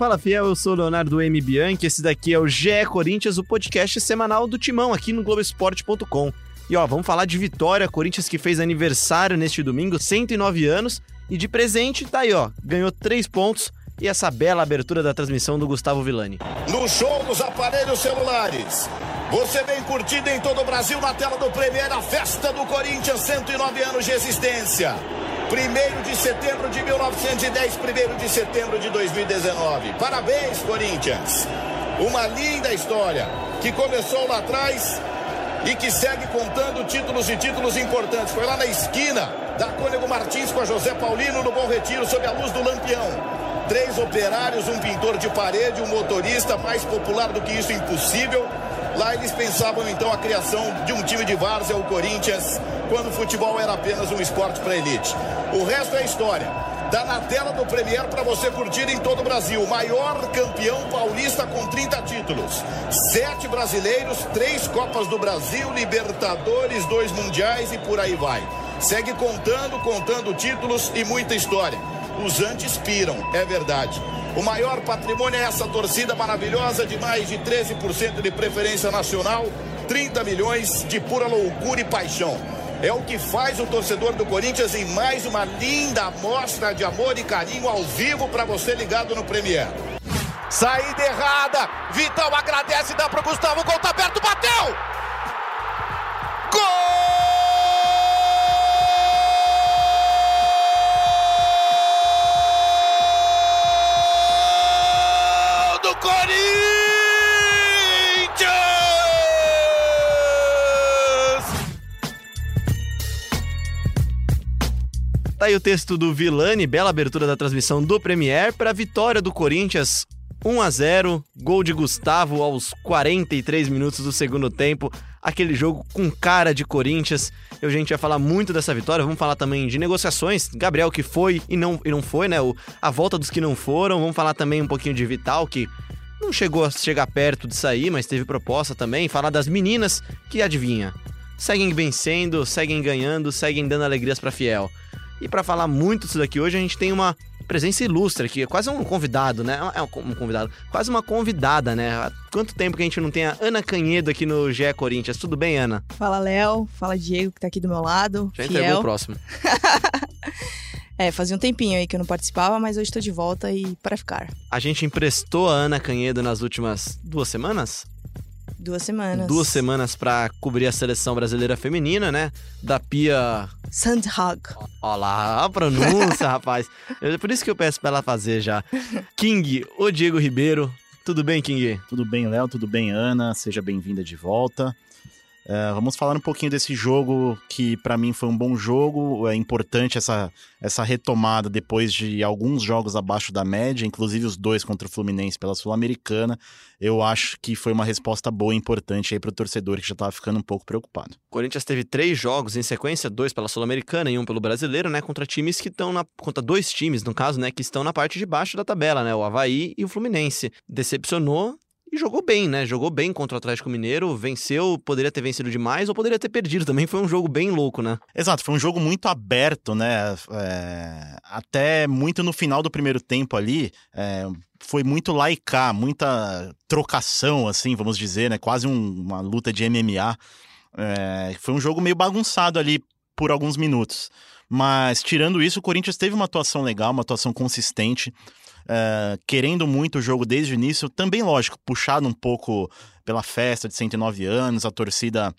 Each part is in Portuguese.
Fala Fiel, eu sou o Leonardo M. Bianchi, esse daqui é o GE Corinthians, o podcast semanal do Timão aqui no Globoesporte.com. E ó, vamos falar de vitória, Corinthians que fez aniversário neste domingo, 109 anos, e de presente tá aí ó, ganhou 3 pontos e essa bela abertura da transmissão do Gustavo Villani. No show dos aparelhos celulares, você vem curtindo em todo o Brasil na tela do Premier a festa do Corinthians, 109 anos de existência. 1 de setembro de 1910, 1 de setembro de 2019. Parabéns, Corinthians! Uma linda história que começou lá atrás e que segue contando títulos e títulos importantes. Foi lá na esquina da Cônego Martins com a José Paulino no Bom Retiro, sob a luz do Lampião. Três operários, um pintor de parede, um motorista, mais popular do que isso, impossível. Lá eles pensavam então a criação de um time de várzea, o Corinthians, quando o futebol era apenas um esporte para elite. O resto é história. Tá na tela do Premier para você curtir em todo o Brasil. Maior campeão paulista com 30 títulos. Sete brasileiros, três Copas do Brasil, Libertadores, dois Mundiais e por aí vai. Segue contando, contando títulos e muita história. Os antes piram, é verdade. O maior patrimônio é essa torcida maravilhosa de mais de 13% de preferência nacional, 30 milhões de pura loucura e paixão. É o que faz o torcedor do Corinthians em mais uma linda amostra de amor e carinho ao vivo para você ligado no Premier. Saída errada. Vital agradece, dá pro Gustavo, gol tá aberto, bateu! Gol! Corinthians! Tá aí o texto do Vilani, bela abertura da transmissão do Premier para a vitória do Corinthians 1 a 0, gol de Gustavo aos 43 minutos do segundo tempo. Aquele jogo com cara de Corinthians. E a gente vai falar muito dessa vitória. Vamos falar também de negociações. Gabriel que foi e não, e não foi, né? O, a volta dos que não foram. Vamos falar também um pouquinho de Vital, que não chegou a chegar perto de sair, mas teve proposta também. Falar das meninas que adivinha. Seguem vencendo, seguem ganhando, seguem dando alegrias para Fiel. E para falar muito disso daqui hoje, a gente tem uma presença ilustre aqui, quase um convidado, né? É um convidado, quase uma convidada, né? Há quanto tempo que a gente não tem a Ana Canhedo aqui no GE Corinthians? Tudo bem, Ana? Fala, Léo. Fala, Diego, que tá aqui do meu lado. Já entregou o próximo. é, fazia um tempinho aí que eu não participava, mas hoje tô de volta e para ficar. A gente emprestou a Ana Canhedo nas últimas duas semanas? Duas semanas. Duas semanas para cobrir a seleção brasileira feminina, né? Da Pia. Sandhag. Olha lá, a pronúncia, rapaz. É por isso que eu peço pra ela fazer já. King, o Diego Ribeiro. Tudo bem, King? Tudo bem, Léo? Tudo bem, Ana? Seja bem-vinda de volta. Uh, vamos falar um pouquinho desse jogo que para mim foi um bom jogo. É importante essa, essa retomada depois de alguns jogos abaixo da média, inclusive os dois contra o Fluminense pela Sul-Americana. Eu acho que foi uma resposta boa e importante aí para o torcedor que já estava ficando um pouco preocupado. O Corinthians teve três jogos em sequência, dois pela Sul-Americana e um pelo Brasileiro, né? Contra times que estão na. contra dois times, no caso, né? Que estão na parte de baixo da tabela, né? O Havaí e o Fluminense. Decepcionou, e jogou bem, né? Jogou bem contra o Atlético Mineiro, venceu, poderia ter vencido demais ou poderia ter perdido também. Foi um jogo bem louco, né? Exato, foi um jogo muito aberto, né? É... Até muito no final do primeiro tempo ali, é... foi muito laicar, muita trocação, assim, vamos dizer, né? Quase um... uma luta de MMA. É... Foi um jogo meio bagunçado ali por alguns minutos. Mas, tirando isso, o Corinthians teve uma atuação legal, uma atuação consistente uh, querendo muito o jogo desde o início. Também, lógico, puxado um pouco pela festa de 109 anos, a torcida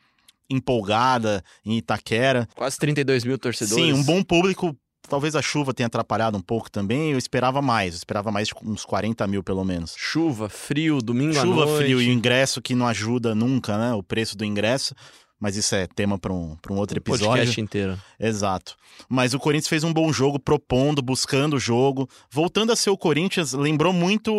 empolgada em Itaquera. Quase 32 mil torcedores. Sim, um bom público. Talvez a chuva tenha atrapalhado um pouco também. Eu esperava mais, eu esperava mais uns 40 mil pelo menos. Chuva, frio, domingo chuva, à noite. Chuva, frio e o ingresso que não ajuda nunca, né? O preço do ingresso mas isso é tema para um, um outro episódio. Podcast inteiro. Exato. Mas o Corinthians fez um bom jogo, propondo, buscando o jogo. Voltando a ser o Corinthians, lembrou muito,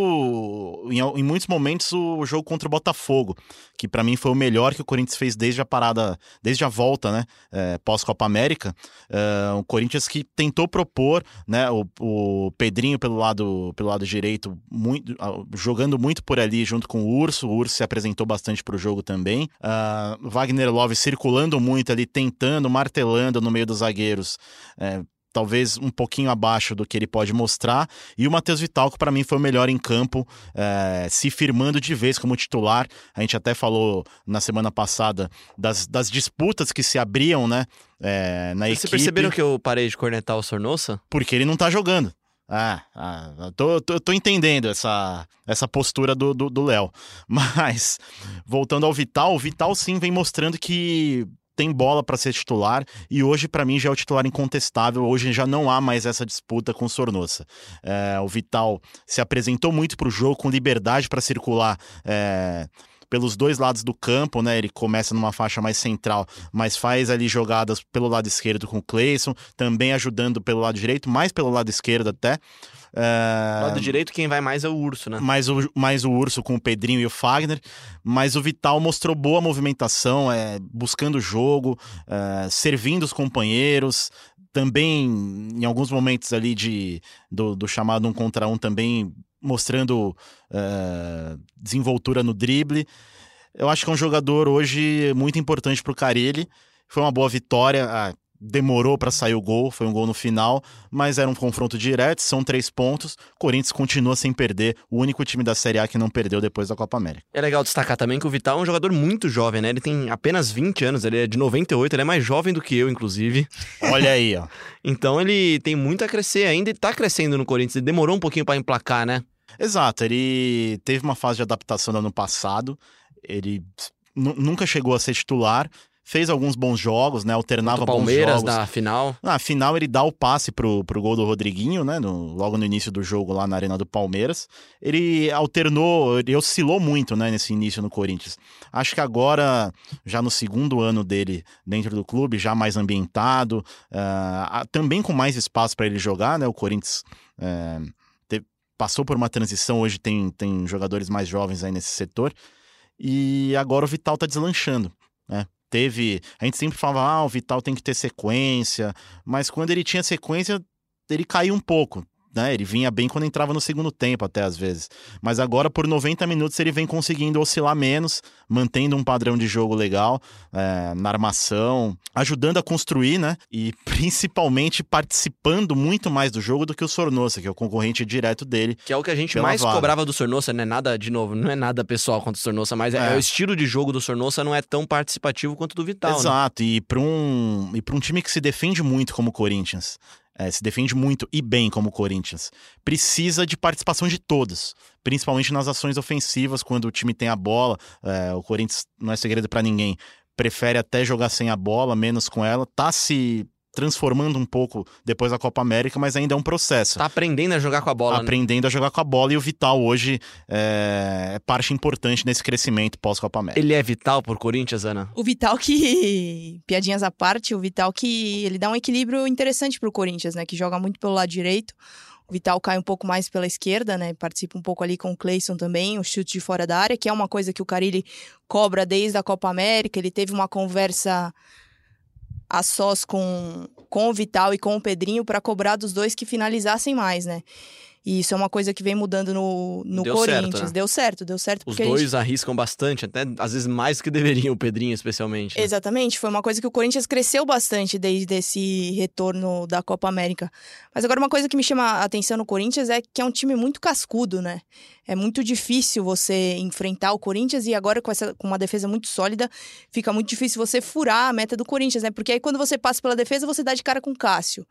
em, em muitos momentos, o jogo contra o Botafogo, que para mim foi o melhor que o Corinthians fez desde a parada, desde a volta, né? É, Pós-Copa América. É, o Corinthians que tentou propor, né? O, o Pedrinho pelo lado, pelo lado direito, muito, jogando muito por ali junto com o Urso. O Urso se apresentou bastante para o jogo também. Uh, Wagner Love circulando muito ali, tentando, martelando no meio dos zagueiros. É, talvez um pouquinho abaixo do que ele pode mostrar. E o Matheus Vital, que para mim foi o melhor em campo, é, se firmando de vez como titular. A gente até falou na semana passada das, das disputas que se abriam, né? É, na Vocês equipe. perceberam que eu parei de cornetar o Sornosa? Porque ele não tá jogando. Ah, ah tô, tô, tô entendendo essa, essa postura do Léo. Do, Léo. Mas, voltando ao Vital, o Vital sim vem mostrando que tem bola para ser titular e hoje para mim já é o titular incontestável. Hoje já não há mais essa disputa com o Sornosa. É, o Vital se apresentou muito para o jogo com liberdade para circular. É, pelos dois lados do campo, né? Ele começa numa faixa mais central, mas faz ali jogadas pelo lado esquerdo com o Cleison, também ajudando pelo lado direito, mais pelo lado esquerdo até. É... Lado direito, quem vai mais é o Urso, né? Mais o, mais o Urso com o Pedrinho e o Fagner. Mas o Vital mostrou boa movimentação, é, buscando o jogo, é, servindo os companheiros. Também, em alguns momentos ali de, do, do chamado um contra um, também mostrando é, desenvoltura no drible. Eu acho que é um jogador hoje muito importante para o Carilli. Foi uma boa vitória. Ah, demorou para sair o gol, foi um gol no final, mas era um confronto direto, são três pontos. Corinthians continua sem perder, o único time da Série A que não perdeu depois da Copa América. É legal destacar também que o Vital é um jogador muito jovem, né? Ele tem apenas 20 anos, ele é de 98, ele é mais jovem do que eu, inclusive. Olha aí, ó. então ele tem muito a crescer ainda e tá crescendo no Corinthians. Ele demorou um pouquinho para emplacar, né? Exato, ele teve uma fase de adaptação no ano passado, ele nunca chegou a ser titular, fez alguns bons jogos, né? Alternava bons Palmeiras jogos. na final. Na final ele dá o passe pro, pro gol do Rodriguinho, né? No, logo no início do jogo lá na Arena do Palmeiras. Ele alternou, ele oscilou muito, né? Nesse início no Corinthians. Acho que agora, já no segundo ano dele dentro do clube, já mais ambientado, uh, também com mais espaço para ele jogar, né? O Corinthians... Uh, passou por uma transição, hoje tem, tem jogadores mais jovens aí nesse setor, e agora o Vital tá deslanchando, né? Teve. A gente sempre falava, ah, o Vital tem que ter sequência, mas quando ele tinha sequência, ele caiu um pouco né? Ele vinha bem quando entrava no segundo tempo, até às vezes. Mas agora, por 90 minutos, ele vem conseguindo oscilar menos, mantendo um padrão de jogo legal é, na armação, ajudando a construir, né? E principalmente participando muito mais do jogo do que o Sornosa, que é o concorrente direto dele. Que é o que a gente mais vaga. cobrava do Sornosa, não é nada, de novo, não é nada pessoal contra o Sornosa, mas é, é. é o estilo de jogo do Sornosa não é tão participativo quanto do Vital. Né? Exato, né? e para um, e um time que se defende muito como o Corinthians, é, se defende muito e bem como o Corinthians, precisa de participação de todos, principalmente nas ações ofensivas, quando o time tem a bola. É, o Corinthians não é segredo para ninguém, prefere até jogar sem a bola, menos com ela, tá se transformando um pouco depois da Copa América, mas ainda é um processo. Tá aprendendo a jogar com a bola. Né? Aprendendo né? a jogar com a bola e o Vital hoje é, é parte importante nesse crescimento pós-Copa América. Ele é vital por Corinthians, Ana? O Vital que, piadinhas à parte, o Vital que ele dá um equilíbrio interessante pro Corinthians, né? Que joga muito pelo lado direito. O Vital cai um pouco mais pela esquerda, né? Participa um pouco ali com o Cleison também, o chute de fora da área, que é uma coisa que o Carilli cobra desde a Copa América. Ele teve uma conversa a sós com, com o Vital e com o Pedrinho para cobrar dos dois que finalizassem mais, né? E isso é uma coisa que vem mudando no, no deu Corinthians. Certo, né? Deu certo, deu certo. Os dois gente... arriscam bastante, até às vezes mais do que deveriam, o Pedrinho especialmente. Né? Exatamente, foi uma coisa que o Corinthians cresceu bastante desde esse retorno da Copa América. Mas agora uma coisa que me chama a atenção no Corinthians é que é um time muito cascudo, né? É muito difícil você enfrentar o Corinthians e agora com, essa, com uma defesa muito sólida, fica muito difícil você furar a meta do Corinthians, né? Porque aí quando você passa pela defesa, você dá de cara com o Cássio.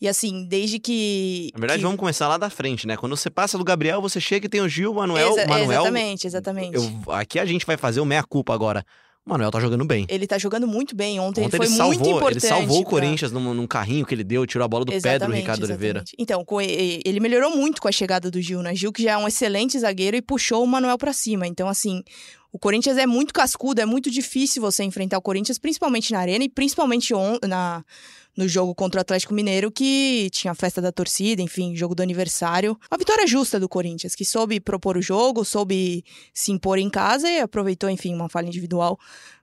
E assim, desde que. Na verdade, que... vamos começar lá da frente, né? Quando você passa do Gabriel, você chega e tem o Gil, o Manuel. Exa Manuel exatamente, exatamente. Eu, aqui a gente vai fazer o meia-culpa agora. O Manuel tá jogando bem. Ele tá jogando muito bem. Ontem, Ontem ele foi ele salvou, muito importante. Ele salvou o Corinthians num, num, carrinho que ele deu, tirou a bola do exatamente, pé do Ricardo exatamente. Oliveira. Então, ele melhorou muito com a chegada do Gil, né? Gil que já é um excelente zagueiro e puxou o Manuel para cima. Então, assim, o Corinthians é muito cascudo, é muito difícil você enfrentar o Corinthians, principalmente na arena e principalmente on, na no jogo contra o Atlético Mineiro, que tinha a festa da torcida, enfim, jogo do aniversário. Uma vitória justa do Corinthians, que soube propor o jogo, soube se impor em casa e aproveitou, enfim, uma falha individual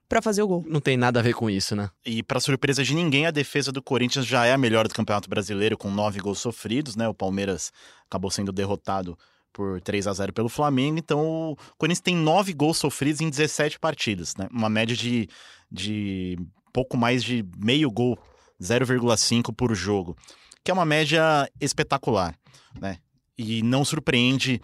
para fazer o gol. Não tem nada a ver com isso, né? E para surpresa de ninguém, a defesa do Corinthians já é a melhor do Campeonato Brasileiro, com nove gols sofridos, né? O Palmeiras acabou sendo derrotado por 3 a 0 pelo Flamengo, então o Corinthians tem nove gols sofridos em 17 partidas, né? Uma média de, de pouco mais de meio gol 0,5 por jogo. que é uma média espetacular, né? E não surpreende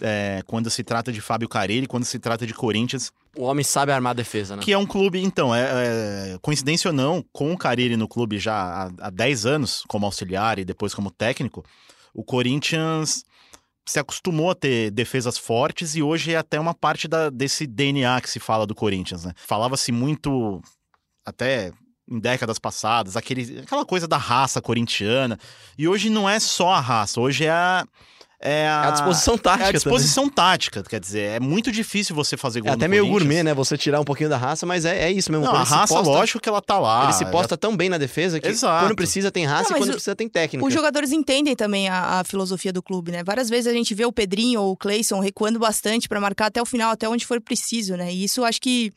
é, quando se trata de Fábio Carelli, quando se trata de Corinthians, O homem sabe armar a defesa, né? que é um clube, então, é, é, coincidência ou não, com o Carille no clube já há, há 10 anos, como auxiliar e depois como técnico, o Corinthians se acostumou a ter defesas fortes e hoje é até uma parte da, desse DNA que se fala do Corinthians, né? Falava-se muito, até em décadas passadas, aquele, aquela coisa da raça corintiana, e hoje não é só a raça, hoje é a... É a, É a disposição tática é a disposição tática, quer dizer, é muito difícil você fazer gol É no até meio gourmet, né? Você tirar um pouquinho da raça, mas é, é isso mesmo. Não, a raça, posta- lógico que ela tá lá. Ele se já posta tão bem na defesa que Exato. quando precisa tem raça Não, e quando o- precisa tem técnica. Os jogadores entendem também a, a filosofia do clube, né? Várias vezes a gente vê o Pedrinho ou o Cleison recuando bastante pra marcar até o final, até onde for preciso, né? E isso acho que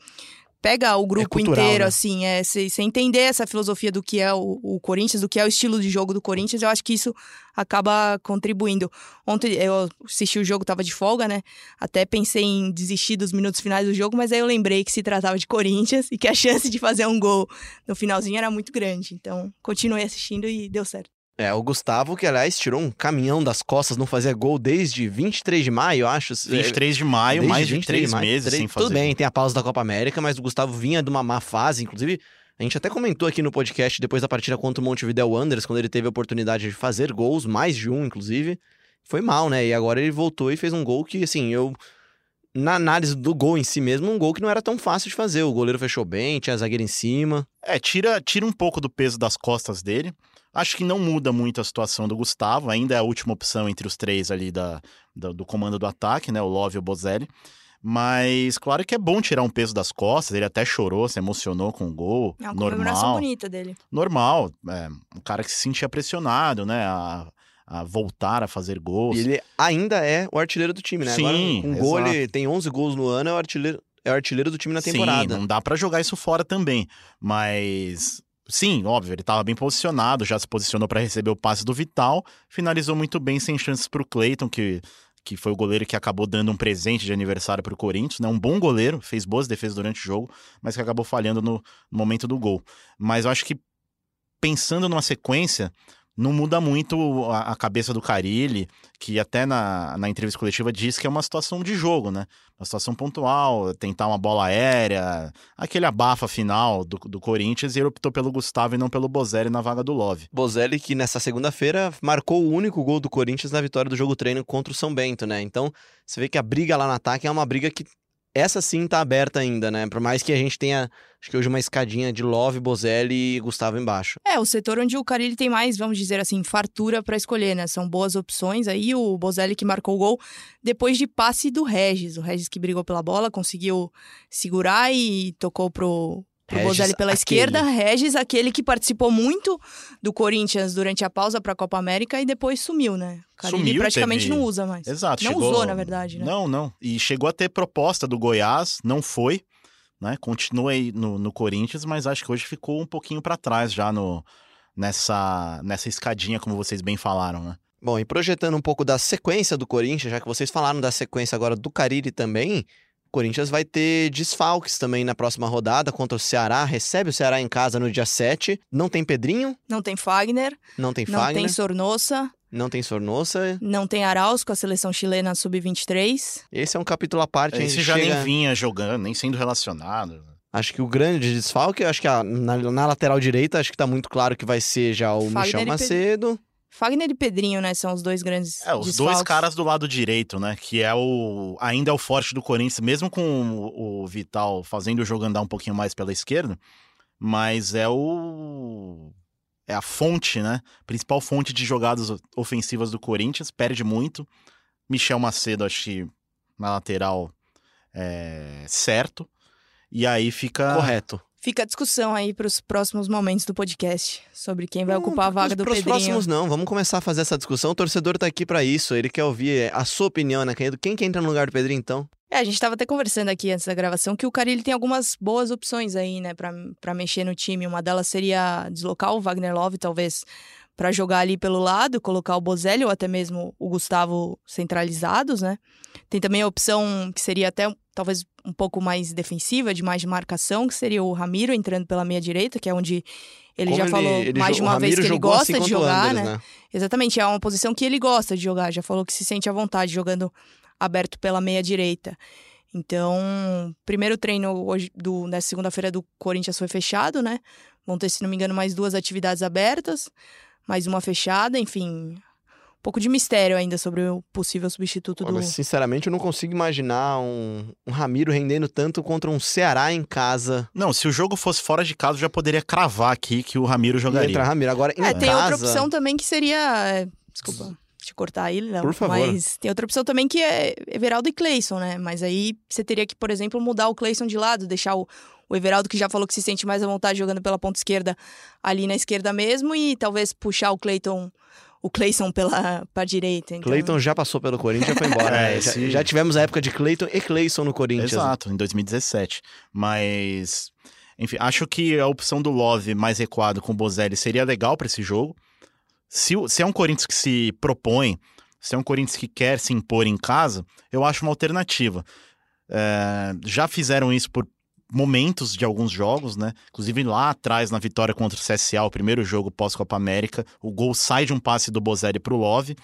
pega o grupo cultural, inteiro, né? assim, é você entender essa filosofia do que é o, o Corinthians, do que é o estilo de jogo do Corinthians, eu acho que isso acaba contribuindo. Ontem eu assisti o jogo, tava de folga, né? Até pensei em desistir dos minutos finais do jogo, mas aí eu lembrei que se tratava de Corinthians e que a chance de fazer um gol no finalzinho era muito grande. Então, continuei assistindo e deu certo. É, o Gustavo, que aliás tirou um caminhão das costas, não fazia gol desde 23 de maio, acho. 23 de maio, Desde mais de 23 três meses três- sem fazer. Tudo bem, tem a pausa da Copa América, mas o Gustavo vinha de uma má fase, inclusive. A gente até comentou aqui no podcast depois da partida contra o Montevideo Wanderers, quando ele teve a oportunidade de fazer gols, mais de um, inclusive. Foi mal, né? E agora ele voltou e fez um gol que, assim, eu. Na análise do gol em si mesmo, um gol que não era tão fácil de fazer. O goleiro fechou bem, tinha zagueiro em cima. É, tira, tira um pouco do peso das costas dele. Acho que não muda muito a situação do Gustavo, ainda é a última opção entre os três ali da, da- do comando do ataque, né? O Love e o Bozelli. Mas claro que é bom tirar um peso das costas. Ele até chorou, se emocionou com o gol. É uma comemoração normal. bonita dele. Normal. É, um cara que se sentia pressionado, né? A, a voltar a fazer gols. E ele ainda é o artilheiro do time, né? Sim, Agora, um gol, exato. ele tem 11 gols no ano, é o artilheiro, é o artilheiro do time na temporada. Sim, não dá pra jogar isso fora também. Mas sim, óbvio, ele tava bem posicionado, já se posicionou pra receber o passe do Vital, finalizou muito bem sem chances pro Cleiton, que que foi o goleiro que acabou dando um presente de aniversário pro Corinthians, né? Um bom goleiro, fez boas defesas durante o jogo, mas que acabou falhando no, no momento do gol. Mas eu acho que pensando numa sequência, não muda muito a, a cabeça do Carilli, que até na, na entrevista coletiva disse que é uma situação de jogo, né? Uma situação pontual, tentar uma bola aérea, aquele abafa final do, do Corinthians, e ele optou pelo Gustavo e não pelo Bozelli na vaga do Love. Bozelli, que nessa segunda-feira marcou o único gol do Corinthians na vitória do jogo treino contra o São Bento, né? Então, você vê que a briga lá no ataque é uma briga que essa sim tá aberta ainda, né? Por mais que a gente tenha, acho que hoje uma escadinha de Love, Bozelli e Gustavo embaixo. É, o setor onde o Carilli tem mais, vamos dizer assim, fartura pra escolher, né? São boas opções. Aí o Bozelli que marcou o gol depois de passe do Regis. O Regis que brigou pela bola, conseguiu segurar e tocou pro, pro Regis, Bozelli pela aquele. esquerda. Regis, aquele que participou muito do Corinthians durante a pausa pra Copa América e depois sumiu, né? O Carilli Sumiu, praticamente teve- não usa mais. Exato. Não chegou... usou, na verdade, né? Não, não. E chegou a ter proposta do Goiás, não foi, né? Continua aí no, no Corinthians, mas acho que hoje ficou um pouquinho pra trás já no, nessa, nessa escadinha, como vocês bem falaram, né? Bom, e projetando um pouco da sequência do Corinthians, já que vocês falaram da sequência agora do Cariri também, Corinthians vai ter desfalques também na próxima rodada contra o Ceará. Recebe o Ceará em casa no dia 7. Não tem Pedrinho, Não tem Fagner, não tem não Fagner, tem Sornosa, não tem Sornosa. não tem Arauz com a seleção chilena sub-23. Esse é um capítulo à parte. a Esse gente já chega- nem vinha jogando, nem sendo relacionado. Acho que o grande desfalque, acho que a- na, na lateral direita, acho que tá muito claro que vai ser já o Fagner Michel e Pedro. Fagner e Pedrinho, né? São os dois grandes É, os desfalques. dois caras do lado direito, né? Que é o. Ainda é o forte do Corinthians, mesmo com o, o Vital fazendo o jogo andar um pouquinho mais pela esquerda. Mas é o. É a fonte, né? Principal fonte de jogadas ofensivas do Corinthians. Perde muito. Michel Macedo, acho que na lateral é certo. E aí fica. Correto. Fica a discussão aí para os próximos momentos do podcast sobre quem vai ocupar a vaga do Para os Pedrinho. próximos não, vamos começar a fazer essa discussão. O torcedor tá aqui para isso, ele quer ouvir a sua opinião, né, Canhedo? Quem que entra no lugar do Pedrinho, então? É, a gente estava até conversando aqui antes da gravação que o Carilli tem algumas boas opções aí, né, para mexer no time. Uma delas seria deslocar o Wagner Love, talvez, para jogar ali pelo lado, colocar o Bozelli ou até mesmo o Gustavo centralizados, né? Tem também a opção que seria até talvez um pouco mais defensiva, de mais de marcação, que seria o Ramiro entrando pela meia direita, que é onde ele Como já falou ele mais de uma vez que ele jogou gosta assim de jogar, Anders, né? Exatamente, é uma posição que ele gosta de jogar. Já falou que se sente à vontade jogando aberto pela meia direita. Então, primeiro treino hoje do, nessa segunda-feira do Corinthians foi fechado, né? Vão ter, se não me engano, mais duas atividades abertas, mais uma fechada, enfim. Um pouco de mistério ainda sobre o possível substituto Olha, do. sinceramente, eu não consigo imaginar um, um Ramiro rendendo tanto contra um Ceará em casa. Não, se o jogo fosse fora de casa, eu já poderia cravar aqui que o Ramiro jogaria. entra Ramiro. Agora, em É, tem casa... outra opção também que seria. é, Desculpa te cortar aí, Léo. Por favor. Mas tem outra opção também que é Everaldo e Cleison, né? Mas aí você teria que, por exemplo, mudar o Cleison de lado, deixar o, o Everaldo, que já falou que se sente mais à vontade jogando pela ponta esquerda, ali na esquerda mesmo, e talvez puxar o Cleiton. O Cleison pela pra direita. Então... Cleiton já passou pelo Corinthians e foi embora. É, né? já, já tivemos a época de Cleiton e Cleison no Corinthians. Exato, em 2017. Mas, enfim, acho que a opção do Love mais recuado com o Bozelli seria legal para esse jogo. Se, se é um Corinthians que se propõe, se é um Corinthians que quer se impor em casa, eu acho uma alternativa. É, já fizeram isso por momentos de alguns jogos, né? Inclusive lá atrás, na vitória contra o CSA, o primeiro jogo pós-Copa América, o gol sai de um passe do Bozelli pro Love.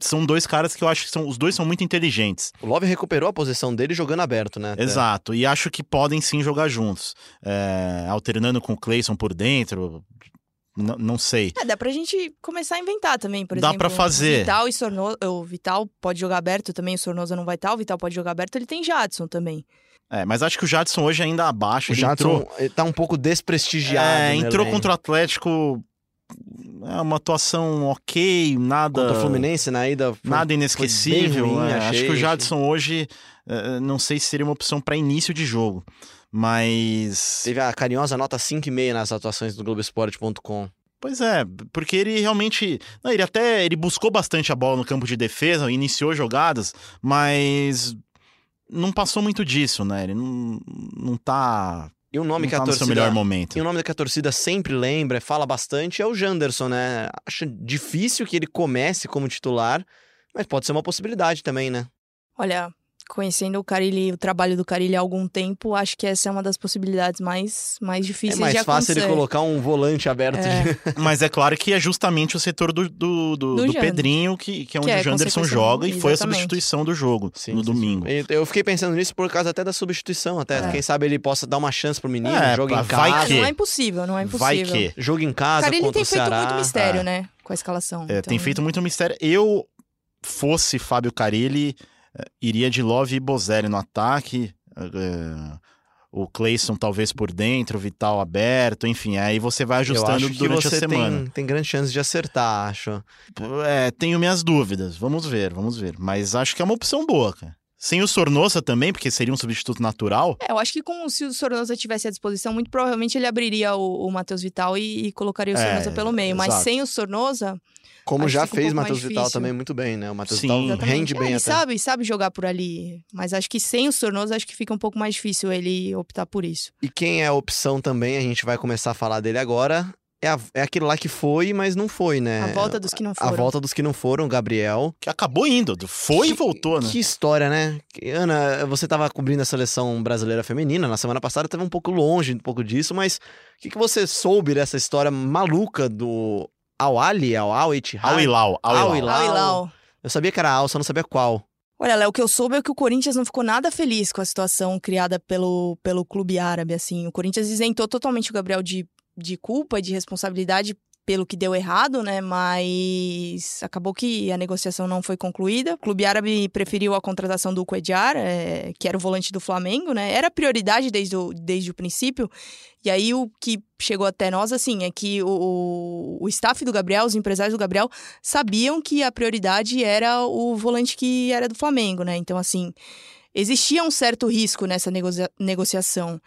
São dois caras que eu acho que são, os dois são muito inteligentes. O Love recuperou a posição dele jogando aberto, né? até. Exato, e acho que podem sim jogar juntos. É, alternando com o Clayson por dentro, não sei. É, dá pra gente começar a inventar também, por Dá exemplo. pra fazer. Vital e Sornosa. O Vital pode jogar aberto também, o Sornosa não vai estar, o Vital pode jogar aberto, ele tem Jadson também. É, mas acho que o Jadson hoje ainda abaixo. O Ele Jadson entrou, ele tá um pouco desprestigiado. é, né, entrou contra o Atlético. É uma atuação ok, nada. Contra o Fluminense na ida. foi- Nada inesquecível. ruim, é. achei. Acho que o Jadson hoje, é, não sei se seria uma opção para início de jogo. Mas. Teve a carinhosa nota 5,5 nas atuações do Globoesporte.com. Pois é, porque ele realmente. Não, ele até ele buscou bastante a bola no campo de defesa, iniciou jogadas, mas não passou muito disso, né? Ele não, não tá, E um nome não que a tá no seu torcida. melhor momento. E um nome que a torcida sempre lembra, fala bastante, é o Janderson, né? Acho difícil que ele comece como titular, mas pode ser uma possibilidade também, né? Olha, conhecendo o Carilli, o trabalho do Carilli há algum tempo, acho que essa é uma das possibilidades mais, mais É difíceis mais de fácil ele acontecer. colocar um volante aberto. É. de- Mas é claro que é justamente o setor do, do, do, Do do. Pedrinho, que, que é onde é o Janderson joga, e foi a substituição do jogo Sim, no sim, sim. domingo. E Eu fiquei pensando nisso por causa até da substituição, até. É. Quem sabe ele possa dar uma chance pro menino, É, jogo em vai casa. que- Não é impossível, não é Vai impossível. que. Jogo em casa Carilli contra tem feito Ceará. muito mistério, É. né? Com a escalação. É, tem Então, feito muito mistério. Eu fosse Fábio Carilli, iria de Love e Bozelli no ataque. eh, o Clayson talvez por dentro, o Vital aberto, enfim, aí você vai ajustando durante a você semana. tem, tem grande chance de acertar, acho. É, tenho minhas dúvidas, vamos ver, vamos ver. Mas acho que é uma opção boa, cara. Sem o Sornosa também, porque seria um substituto natural. É, eu acho que com, se o Sornosa tivesse à disposição, muito provavelmente ele abriria o, o Matheus Vital e, e colocaria o É, Sornosa pelo meio. Mas exato. sem o Sornosa, Como já um fez mais Matheus Vital também muito bem, né? O Matheus. Vital Exatamente. rende É, bem ele até. sabe, sabe jogar por ali. Mas acho que sem o Sornosa, acho que fica um pouco mais difícil ele optar por isso. E quem é a opção também, a gente vai começar a falar dele agora, é, a- é aquele lá que foi, mas não foi, né? A volta dos que não A foram. volta dos que não foram, Gabriel. Que acabou indo. Foi e Que- voltou, né? Que história, né? Ana, você tava cobrindo a seleção brasileira feminina na semana passada, teve um pouco longe um pouco disso, mas o que, que você soube dessa história maluca do Al-Ali, Al-Al-Ittihad? Al Hilal, Al Hilal. Al Hilal. Al Hilal. Eu sabia que era Al, só não sabia qual. Olha, Léo, o que eu soube é que o Corinthians não ficou nada feliz com a situação criada pelo, pelo clube árabe, assim. O Corinthians isentou totalmente o Gabriel de, de culpa, de responsabilidade pelo que deu errado, né? Mas acabou que a negociação não foi concluída. O clube árabe preferiu a contratação do Cuedjar, é, que era o volante do Flamengo, né? Era prioridade desde o, desde o princípio. E aí o que chegou até nós, assim, é que o, o staff do Gabriel, os empresários do Gabriel, sabiam que a prioridade era o volante que era do Flamengo, né? Então, assim, existia um certo risco nessa negocia- negociação.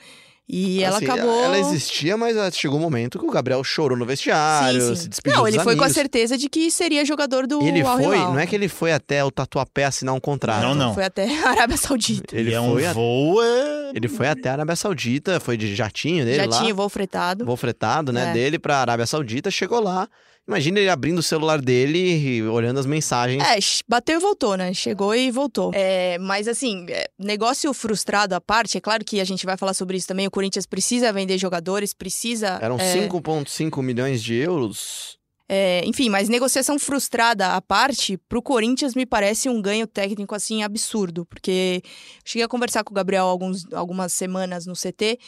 E ela Assim, acabou. Ela existia, mas chegou um momento que o Gabriel chorou no vestiário, Sim, sim. se despediu Não, dos ele foi com a certeza de que seria jogador do Ele Al foi, não é que ele foi até o Tatuapé assinar um contrato. Não, não. Foi até a Arábia Saudita. Ele e é um foi a- voo. É... Ele foi até a Arábia Saudita, foi de jatinho dele Já lá. voo fretado. voo fretado, né, É. dele pra Arábia Saudita, chegou lá. Imagina ele abrindo o celular dele e olhando as mensagens. É, bateu e voltou, né? Chegou e voltou. É, mas assim, é, negócio frustrado à parte, é claro que a gente vai falar sobre isso também. O Corinthians precisa vender jogadores, precisa. Eram é, 5,5 milhões de euros. É, enfim, mas negociação frustrada à parte, pro Corinthians me parece um ganho técnico assim absurdo, porque cheguei a conversar com o Gabriel alguns, algumas semanas no CT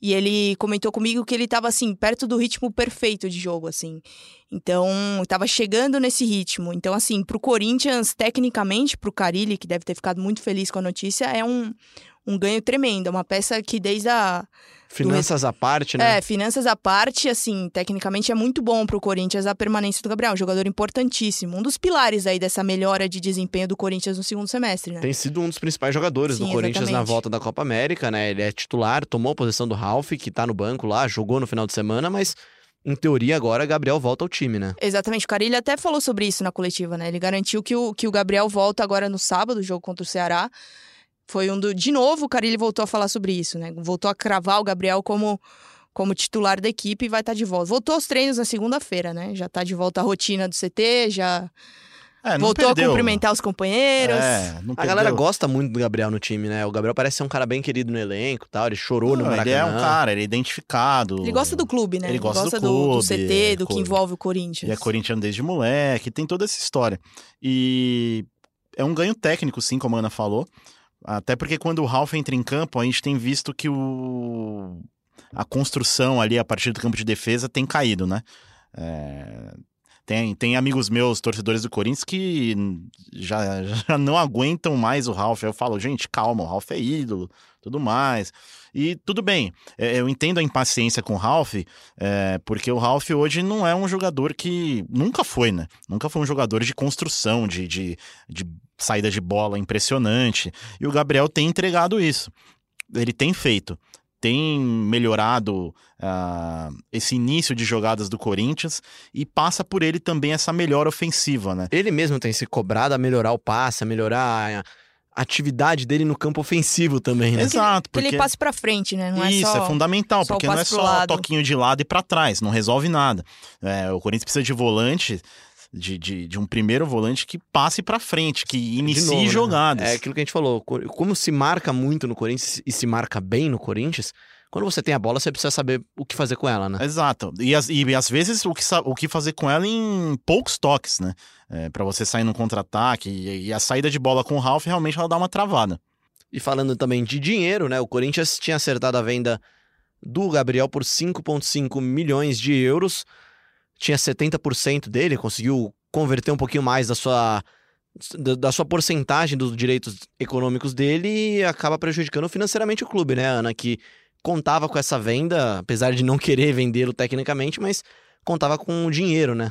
e ele comentou comigo que ele tava assim perto do ritmo perfeito de jogo, assim. Então, tava chegando nesse ritmo. Então, assim, pro Corinthians, tecnicamente, pro Carilli, que deve ter ficado muito feliz com a notícia, é um, um ganho tremendo. É uma peça que desde a Finanças à parte, né? é, finanças à parte, assim, tecnicamente é muito bom pro Corinthians a permanência do Gabriel, um jogador importantíssimo, um dos pilares aí dessa melhora de desempenho do Corinthians no segundo semestre, né? Tem sido um dos principais jogadores do Sim, Corinthians na exatamente. volta da Copa América, né? Ele é titular, tomou a posição do Ralf, que tá no banco lá, jogou no final de semana, mas em teoria agora Gabriel volta ao time, né? Exatamente, o Carilli até falou sobre isso na coletiva, né? Ele garantiu que o, que o Gabriel volta agora no sábado, o jogo contra o Ceará. Foi um do. De novo, o Carilli voltou a falar sobre isso, né? Voltou a cravar o Gabriel como, como titular da equipe e vai estar de volta. Voltou aos treinos na segunda-feira, né? Já tá de volta à rotina do CT, já É, voltou perdeu. a cumprimentar os companheiros. É, não A galera gosta muito do Gabriel no time, né? O Gabriel parece ser um cara bem querido no elenco e tal. Ele chorou no Não, Maracanã. ele é um cara, ele é identificado. Ele gosta do clube, né? Ele gosta do do, clube, CT, do que envolve o Corinthians. Ele é corintiano desde moleque, tem toda essa história. E é um ganho técnico, sim, como a Ana falou. Até porque quando o Ralf entra em campo, a gente tem visto que o... a construção ali a partir do campo de defesa tem caído, né? É, Tem, tem amigos meus, torcedores do Corinthians, que já, já não aguentam mais o Ralf. Eu falo, gente, calma, o Ralf é ídolo, tudo mais. E tudo bem, é, eu entendo a impaciência com o Ralf, é, porque o Ralf hoje não é um jogador que. Nunca foi, né? Nunca foi um jogador de construção, de, de, de saída de bola impressionante. E o Gabriel tem entregado isso. Ele tem feito. Tem melhorado ah, esse início de jogadas do Corinthians e passa por ele também essa melhora ofensiva, né? Ele mesmo tem se cobrado a melhorar o passe, a melhorar a atividade dele no campo ofensivo também, né? Exato, Que porque ele passe pra frente, né? Não isso é só... é fundamental, só porque não é só toquinho de lado e pra trás, não resolve nada. É, o Corinthians precisa de volante, de, de, de um primeiro volante que passe pra frente, que inicie novo, né? jogadas. É aquilo que a gente falou. co- Como se marca muito no Corinthians e se marca bem no Corinthians, quando você tem a bola, você precisa saber o que fazer com ela, né? Exato. E, as- e às vezes o que, o que fazer com ela em poucos toques, né? É, para você sair no contra-ataque. E, e a saída de bola com o Ralf realmente ela dá uma travada. E falando também de dinheiro, né? O Corinthians tinha acertado a venda do Gabriel por 5,5 milhões de euros. Tinha 70% dele, conseguiu converter um pouquinho mais da sua, da, sua porcentagem dos direitos econômicos dele e acaba prejudicando financeiramente o clube, né, Ana? Que contava com essa venda, apesar de não querer vendê-lo tecnicamente, mas contava com o dinheiro, né?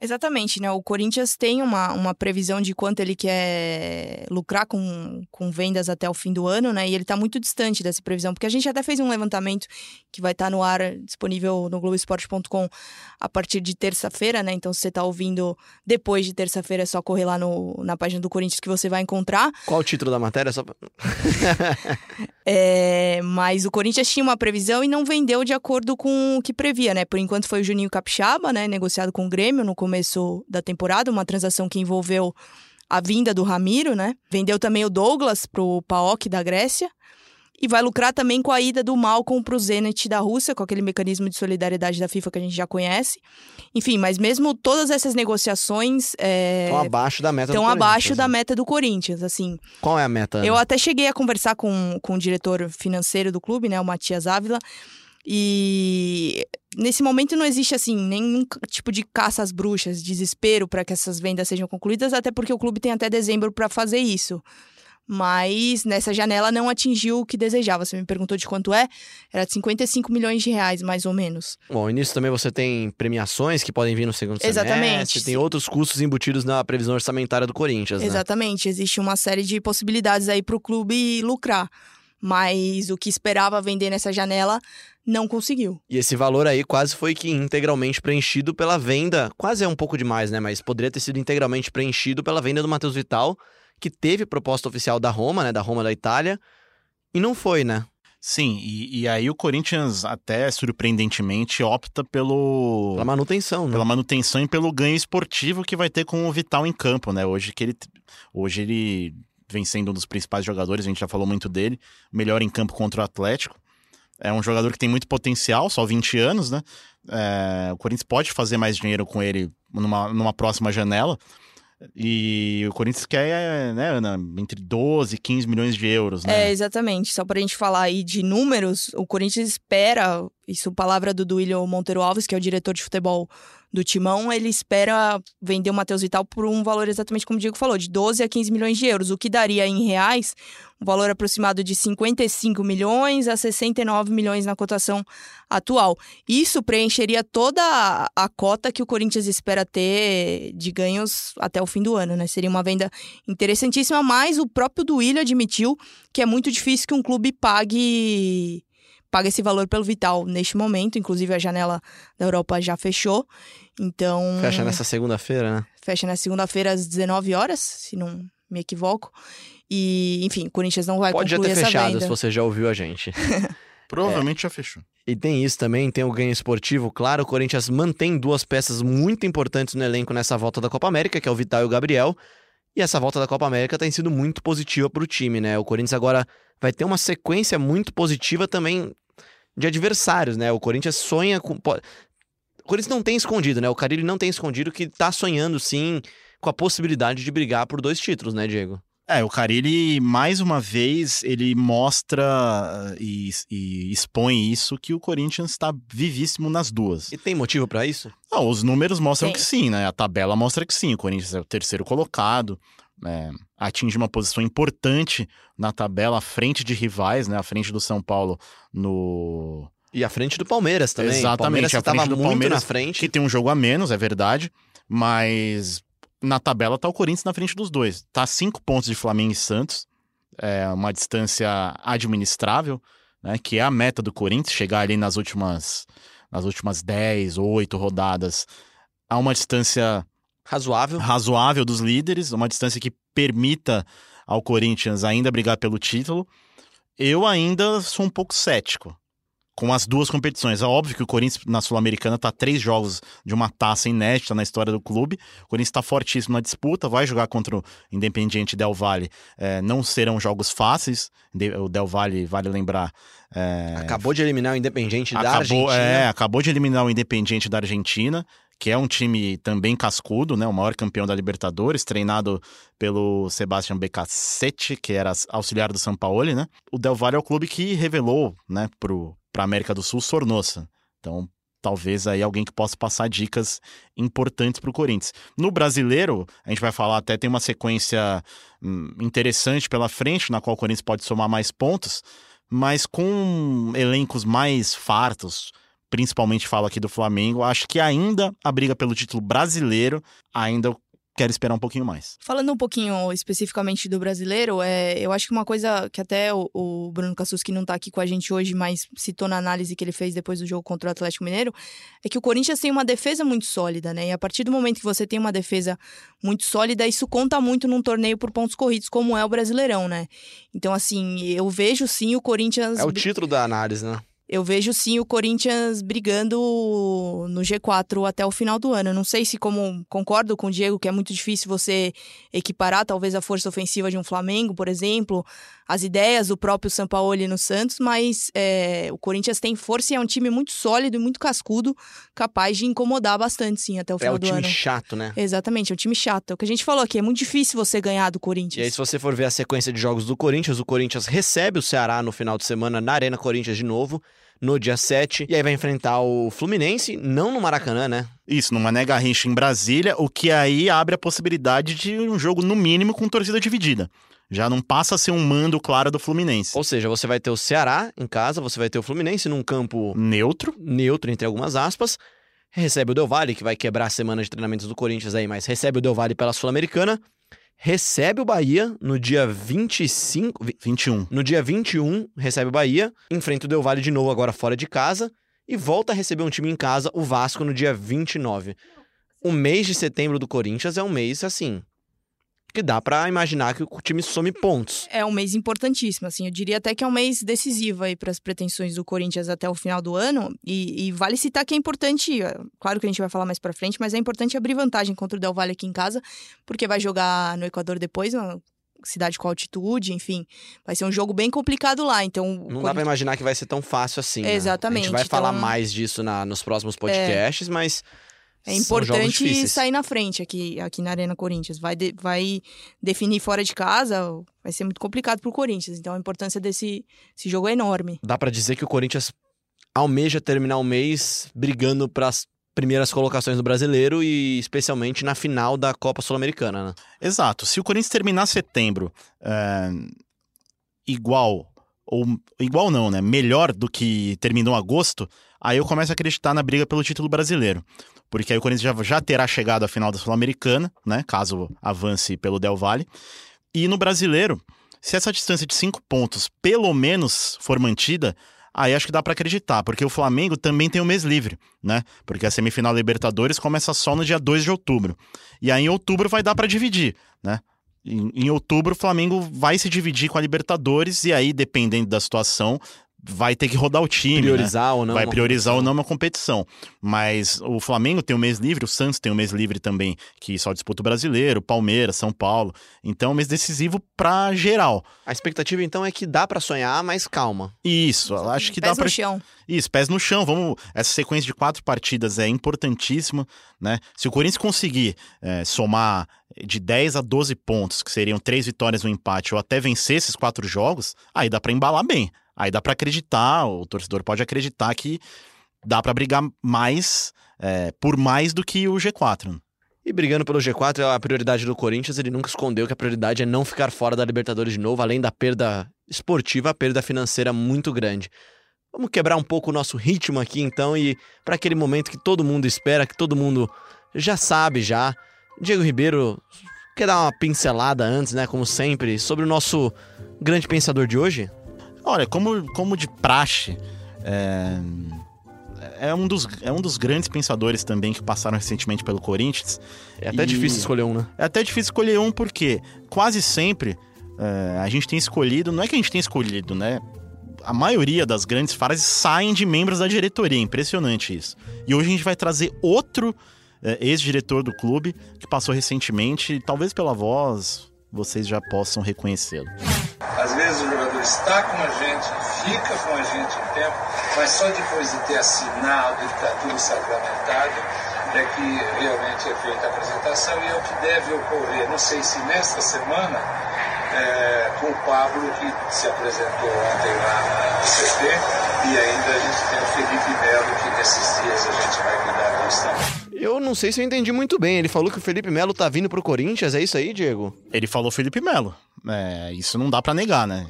Exatamente, né? O Corinthians tem uma, uma previsão de quanto ele quer lucrar com, com vendas até o fim do ano, né? E ele tá muito distante dessa previsão, porque a gente até fez um levantamento que vai estar no ar disponível no Globoesporte.com a partir de terça-feira, né? Então, se você tá ouvindo depois de terça-feira, é só correr lá no, na página do Corinthians que você vai encontrar. Qual o título da matéria? Só É, mas o Corinthians tinha uma previsão e não vendeu de acordo com o que previa, né? Por enquanto foi o Juninho Capixaba, né? Negociado com o Grêmio no começo da temporada, uma transação que envolveu a vinda do Ramiro, né? Vendeu também o Douglas pro PAOK da Grécia. E vai lucrar também com a ida do Malcolm pro Zenit da Rússia, com aquele mecanismo de solidariedade da FIFA que a gente já conhece. Enfim, mas mesmo todas essas negociações é, Estão abaixo da meta do estão abaixo da né? meta do Corinthians, assim. Qual é a meta? Ana? Eu até cheguei a conversar com, com o diretor financeiro do clube, né, o Matias Ávila, e nesse momento não existe assim nenhum tipo de caça às bruxas, desespero para que essas vendas sejam concluídas, até porque o clube tem até dezembro para fazer isso. Mas nessa janela não atingiu o que desejava. Você me perguntou de quanto é? Era de 55 milhões de reais, mais ou menos. Bom, e nisso também você tem premiações que podem vir no segundo Exatamente, semestre, tem sim. outros custos embutidos na previsão orçamentária do Corinthians, né? Exatamente, existe uma série de possibilidades aí para o clube lucrar. mas o que esperava vender nessa janela não conseguiu. E esse valor aí quase foi que integralmente preenchido pela venda, quase é um pouco demais, né? Mas poderia ter sido integralmente preenchido pela venda do Matheus Vital, que teve proposta oficial da Roma, né? Da Roma da Itália, e não foi, né? Sim, e, e, aí o Corinthians, até surpreendentemente, opta pelo. Pela manutenção, né? Pela manutenção e pelo ganho esportivo que vai ter com o Vital em campo, né? Hoje que ele. Hoje ele vem sendo um dos principais jogadores, a gente já falou muito dele, melhor em campo contra o Atlético. É um jogador que tem muito potencial, só 20 anos, né? É, o Corinthians pode fazer mais dinheiro com ele numa, numa próxima janela. E o Corinthians quer, né, Ana, entre 12 e 15 milhões de euros, né? É, exatamente. Só pra gente falar aí de números, o Corinthians espera, isso palavra do Duílio Monteiro Alves, que é o diretor de futebol do Timão, ele espera vender o Matheus Vital por um valor exatamente como o Diego falou, de 12 a 15 milhões de euros, o que daria em reais um valor aproximado de 55 milhões a 69 milhões na cotação atual. Isso preencheria toda a, cota que o Corinthians espera ter de ganhos até o fim do ano, né? Seria uma venda interessantíssima, mas o próprio Duílio admitiu que é muito difícil que um clube pague paga esse valor pelo Vital neste momento. Inclusive, a janela da Europa já fechou. Então. Fecha nessa segunda-feira, né? Fecha na segunda-feira às 19 horas, se não me equivoco. E, enfim, o Corinthians não vai Pode já concluir ter essa fechado, venda. se você já ouviu a gente. Provavelmente já fechou. E tem isso também, tem o ganho esportivo. Claro, o Corinthians mantém duas peças muito importantes no elenco nessa volta da Copa América, que é o Vital e o Gabriel. E essa volta da Copa América tem sido muito positiva para o time, né? O Corinthians agora vai ter uma sequência muito positiva também de adversários, né? O Corinthians sonha com. O Corinthians não tem escondido, né? O Carilli não tem escondido que tá sonhando, sim, com a possibilidade de brigar por dois títulos, né, Diego? É, o Carilli, mais uma vez, ele mostra ah, e, e expõe isso que o Corinthians está vivíssimo nas duas. E tem motivo para isso? Ah, os números mostram Tem. que sim, né? A tabela mostra que sim. O Corinthians é o terceiro colocado, é, atinge uma posição importante na tabela à frente de rivais, né? À frente do São Paulo no. E à frente do Palmeiras também. Exatamente, Palmeiras à frente do muito Palmeiras, na frente. Que tem um jogo a menos, é verdade, mas na tabela tá o Corinthians na frente dos dois. Tá cinco pontos de Flamengo e Santos, é uma distância administrável, né? Que é a meta do Corinthians, chegar ali nas últimas, nas últimas 10 ou 8 rodadas a uma distância Razoável. razoável dos líderes, uma distância que permita ao Corinthians ainda brigar pelo título. Eu ainda sou um pouco cético com as duas competições. É óbvio que o Corinthians na Sul-Americana está três jogos de uma taça inédita na história do clube. O Corinthians está fortíssimo na disputa, vai jogar contra o Independiente Del Valle. É, não serão jogos fáceis. O Del Valle, vale lembrar, é, Acabou de eliminar o Independente da acabou, Argentina. é, acabou de eliminar o Independiente da Argentina, que é um time também cascudo, né? O maior campeão da Libertadores, treinado pelo Sebastian Becassetti, que era auxiliar do Sampaoli, né? O Del Valle é o clube que revelou, né, pro, pra América do Sul, Sornosa. Então, talvez aí alguém que possa passar dicas importantes pro Corinthians. No brasileiro, a gente vai falar até, tem uma sequência hum, interessante pela frente, na qual o Corinthians pode somar mais pontos, mas com elencos mais fartos, principalmente falo aqui do Flamengo, acho que ainda a briga pelo título brasileiro, ainda eu quero esperar um pouquinho mais. Falando um pouquinho especificamente do brasileiro, é, eu acho que uma coisa que até o, o Bruno Cassus, que não tá aqui com a gente hoje, mas citou na análise que ele fez depois do jogo contra o Atlético Mineiro, é que o Corinthians tem uma defesa muito sólida, né? E a partir do momento que você tem uma defesa muito sólida, isso conta muito num torneio por pontos corridos, como é o Brasileirão, né? Então, assim, eu vejo sim o Corinthians. É o título da análise, né? Eu vejo sim o Corinthians brigando no G4 até o final do ano. Não sei se, como concordo com o Diego, que é muito difícil você equiparar talvez a força ofensiva de um Flamengo, por exemplo, as ideias do próprio Sampaoli no Santos, mas é, o Corinthians tem força e é um time muito sólido e muito cascudo, capaz de incomodar bastante, sim, até o É final o do time ano. chato, né? Exatamente, é um time chato. É o que a gente falou aqui, é muito difícil você ganhar do E aí, Corinthians. se você for ver a sequência de jogos do Corinthians, o Corinthians recebe o Ceará no final de semana na Arena Corinthians de novo, no dia 7. E aí vai enfrentar o Fluminense, não no Maracanã, né? Isso, no Mané Garrincha em Brasília, o que aí abre a possibilidade de um jogo, no mínimo, com torcida dividida. Já não passa a ser um mando claro do Fluminense. Ou seja, você vai ter o Ceará em casa, você vai ter o Fluminense num campo Neutro. neutro, entre algumas aspas. Recebe o Del Valle, que vai quebrar a semana de treinamentos do Corinthians aí, mas recebe o Del Valle pela Sul-Americana. Recebe o Bahia no dia 25. 21. No dia 21, recebe o Bahia, enfrenta o Del Valle de novo agora fora de casa e volta a receber um time em casa, o Vasco, no dia 29. O mês de setembro do Corinthians é um mês assim. Que dá pra imaginar que o time some pontos. É um mês importantíssimo, assim. Eu diria até que é um mês decisivo aí para as pretensões do Corinthians até o final do ano. E, e, vale citar que é importante, claro que a gente vai falar mais para frente, mas é importante abrir vantagem contra o Del Valle aqui em casa, porque vai jogar no Equador depois, uma cidade com altitude, enfim. Vai ser um jogo bem complicado lá, então... Não Corinthians... dá pra imaginar que vai ser tão fácil assim, né? Exatamente. A gente vai então... falar mais disso na, nos próximos podcasts, é... mas é importante sair na frente aqui, aqui na Arena Corinthians. Vai, de, vai definir fora de casa, vai ser muito complicado pro Corinthians. Então a importância desse jogo é enorme. Dá para dizer que o Corinthians almeja terminar o mês brigando para as primeiras colocações do brasileiro e especialmente na final da Copa Sul-Americana, né? Exato. Se o Corinthians terminar setembro é, igual, ou igual não, né? Melhor do que terminou agosto, aí eu começo a acreditar na briga pelo título brasileiro porque aí o Corinthians já, já terá chegado à final da Sul-Americana, né? Caso avance pelo Del Valle. E no brasileiro, se essa distância de cinco pontos pelo menos for mantida, aí acho que dá para acreditar, porque o Flamengo também tem o mês livre, né? Porque a semifinal Libertadores começa só no dia 2 de outubro. E aí em outubro vai dar para dividir, né? Em, em, outubro o Flamengo vai se dividir com a Libertadores e aí, dependendo da situação, vai ter que rodar o time. Priorizar né? ou não. Vai priorizar ou não uma competição. Mas o Flamengo tem o um mês livre, o Santos tem o um mês livre também, que só disputa o brasileiro, Palmeiras, São Paulo. Então, é um mês decisivo para geral. A expectativa, então, é que dá para sonhar, mas calma. Isso, acho que pés dá para. no chão. Isso, pés no chão. Vamos. Essa sequência de quatro partidas é importantíssima, né? Se o Corinthians conseguir é, somar de 10 a 12 pontos, que seriam três vitórias no um empate, ou até vencer esses quatro jogos, aí dá para embalar bem. Aí dá para acreditar, o torcedor pode acreditar que dá para brigar mais, é, por mais do que o G4. E brigando pelo G4 é a prioridade do Corinthians, ele nunca escondeu que a prioridade é não ficar fora da Libertadores de novo, além da perda esportiva, a perda financeira muito grande. Vamos quebrar um pouco o nosso ritmo aqui então e para aquele momento que todo mundo espera, que todo mundo já sabe já. Diego Ribeiro quer dar uma pincelada antes, né, como sempre, sobre o nosso grande pensador de hoje? Olha, como, como de praxe, é, é, um dos, é um dos grandes pensadores também que passaram recentemente pelo Corinthians. É até e... difícil escolher um, né? É até difícil escolher um porque quase sempre é, a gente tem escolhido, não é que a gente tem escolhido, né? A maioria das grandes frases saem de membros da diretoria, impressionante isso. E hoje a gente vai trazer outro é, ex-diretor do clube que passou recentemente, talvez pela voz vocês já possam reconhecê-lo. Às vezes o jogador está com a gente, fica com a gente um tempo, mas só depois de ter assinado e estar tudo sacramentado é que realmente é feita a apresentação e é o que deve ocorrer. Não sei se nesta semana, é, com o Pablo, que se apresentou ontem lá no CT, e ainda a gente tem o Felipe Melo, que nesses dias a gente vai cuidar da questão. Eu não sei se eu entendi muito bem. Ele falou que o Felipe Melo tá vindo pro Corinthians, é isso aí, Diego? Ele falou Felipe Melo. É, isso não dá para negar, né?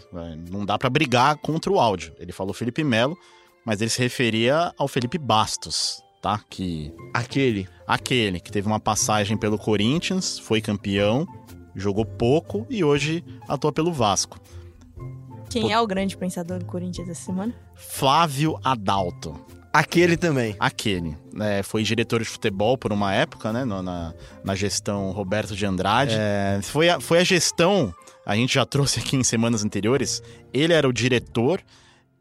Não dá para brigar contra o áudio. Ele falou Felipe Melo, mas ele se referia ao Felipe Bastos, tá? Que aquele, aquele que teve uma passagem pelo Corinthians, foi campeão, jogou pouco e hoje atua pelo Vasco. Quem Pô... é o grande pensador do Corinthians essa semana? Flávio Adalto. Aquele também. Aquele. É, foi diretor de futebol por uma época, né? Na, na gestão Roberto de Andrade. É, foi, a, foi a gestão, a gente já trouxe aqui em semanas anteriores. Ele era o diretor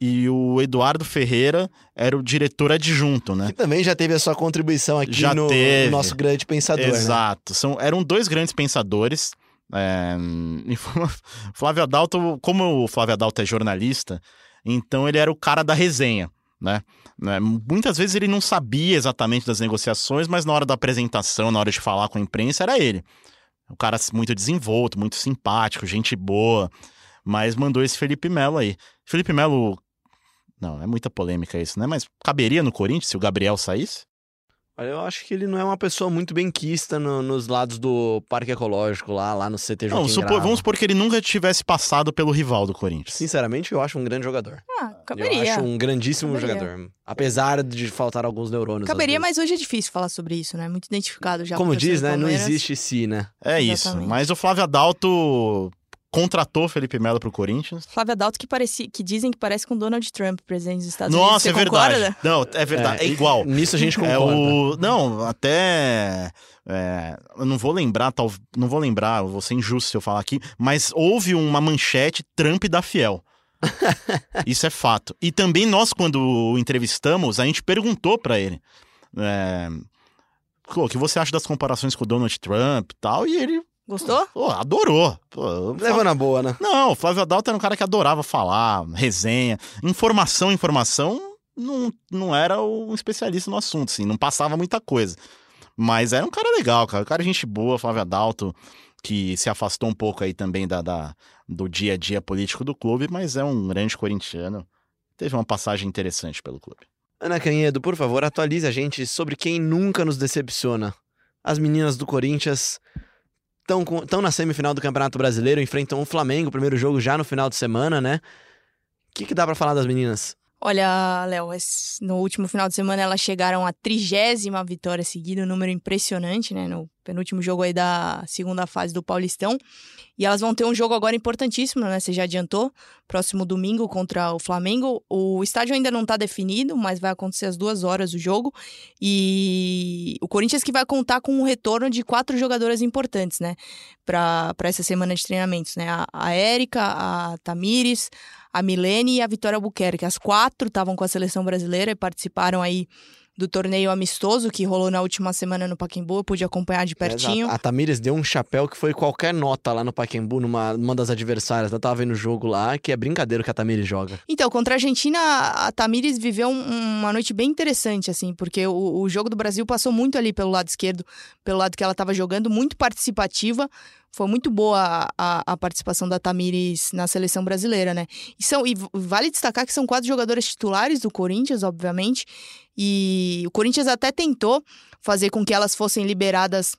e o Eduardo Ferreira era o diretor adjunto, né? Que também já teve a sua contribuição aqui já no, teve. no nosso grande pensador. Né? Exato. Né? São, eram dois grandes pensadores. É, Flávio Adalto, como o Flávio Adalto é jornalista, então ele era o cara da resenha, né? Né? Muitas vezes ele não sabia exatamente das negociações, mas na hora da apresentação, na hora de falar com a imprensa, era ele. O cara muito desenvolto, muito simpático, gente boa, mas mandou esse Felipe Melo aí. Felipe Melo. Não, é muita polêmica isso, né? Mas caberia no Corinthians se o Gabriel saísse? Olha, eu acho que ele não é uma pessoa muito bem quista no- nos lados do Parque Ecológico lá, lá no CT Não, supor- vamos supor que ele nunca tivesse passado pelo rival do Corinthians. Sinceramente, eu acho um grande jogador. Ah, Eu caberia. acho um grandíssimo Caberia. jogador. Apesar de faltar alguns neurônios. Caberia, mas hoje é difícil falar sobre isso, né? Muito identificado já. com Como diz, né? Não existe se, né? É isso. Exatamente. Mas o Flávio Adalto contratou Felipe Melo pro Corinthians. Flávio Adalto que, parecia, que dizem que parece com Donald Trump, presidente dos Estados Nossa, é Unidos. Você verdade. concorda? Não, é verdade. É, e- igual. Nisso a gente concorda. É o. Não, até. é, eu não vou lembrar, tal, não vou lembrar, eu vou ser injusto se eu falar aqui, mas houve uma manchete Trump da Fiel. Isso é fato. E também nós, quando o entrevistamos, a gente perguntou pra ele. é, "Pô, o que você acha das comparações com o Donald Trump e tal? E ele Gostou? pô, adorou. Pô, Leva na boa, né? não, o Flávio Adalto era um cara que adorava falar, resenha, informação, informação, não, não era um especialista no assunto, assim, não passava muita coisa. Mas era um cara legal, cara, um cara gente boa, Flávio Adalto, que se afastou um pouco aí também da, da- do dia a dia político do clube, mas é um grande corintiano. Teve uma passagem interessante pelo clube. Ana Canhedo, por favor, atualize a gente sobre quem nunca nos decepciona. As meninas do Corinthians estão na semifinal do Campeonato Brasileiro, enfrentam o Flamengo, primeiro jogo já no final de semana, né? O que, que dá pra falar das meninas? Olha, Léo, no último final de semana elas chegaram à trigésima vitória seguida, um número impressionante, né? No penúltimo jogo aí da segunda fase do Paulistão. E elas vão ter um jogo agora importantíssimo, né? Você já adiantou. Próximo domingo contra o Flamengo. O estádio ainda não tá definido, mas vai acontecer às duas horas o jogo. E o Corinthians que vai contar com o retorno de quatro jogadoras importantes, né? Para essa semana de treinamentos, né? A Érica, a Tamires, a Milene e a Vitória Albuquerque. As quatro estavam com a seleção brasileira e participaram aí do torneio amistoso que rolou na última semana no Pacaembu. Eu pude acompanhar de pertinho. A Tamires deu um chapéu que foi qualquer nota lá no Paquembu, numa, numa das adversárias. Eu tava vendo o jogo lá, que é brincadeira que a Tamires joga. Então, contra a Argentina, a Tamires viveu um- uma noite bem interessante, assim, porque o, o jogo do Brasil passou muito ali pelo lado esquerdo, pelo lado que ela estava jogando, muito participativa. Foi muito boa a, a- a participação da Tamires na seleção brasileira, né? E, são, e vale destacar que são quatro jogadoras titulares do Corinthians, obviamente. E o Corinthians até tentou fazer com que elas fossem liberadas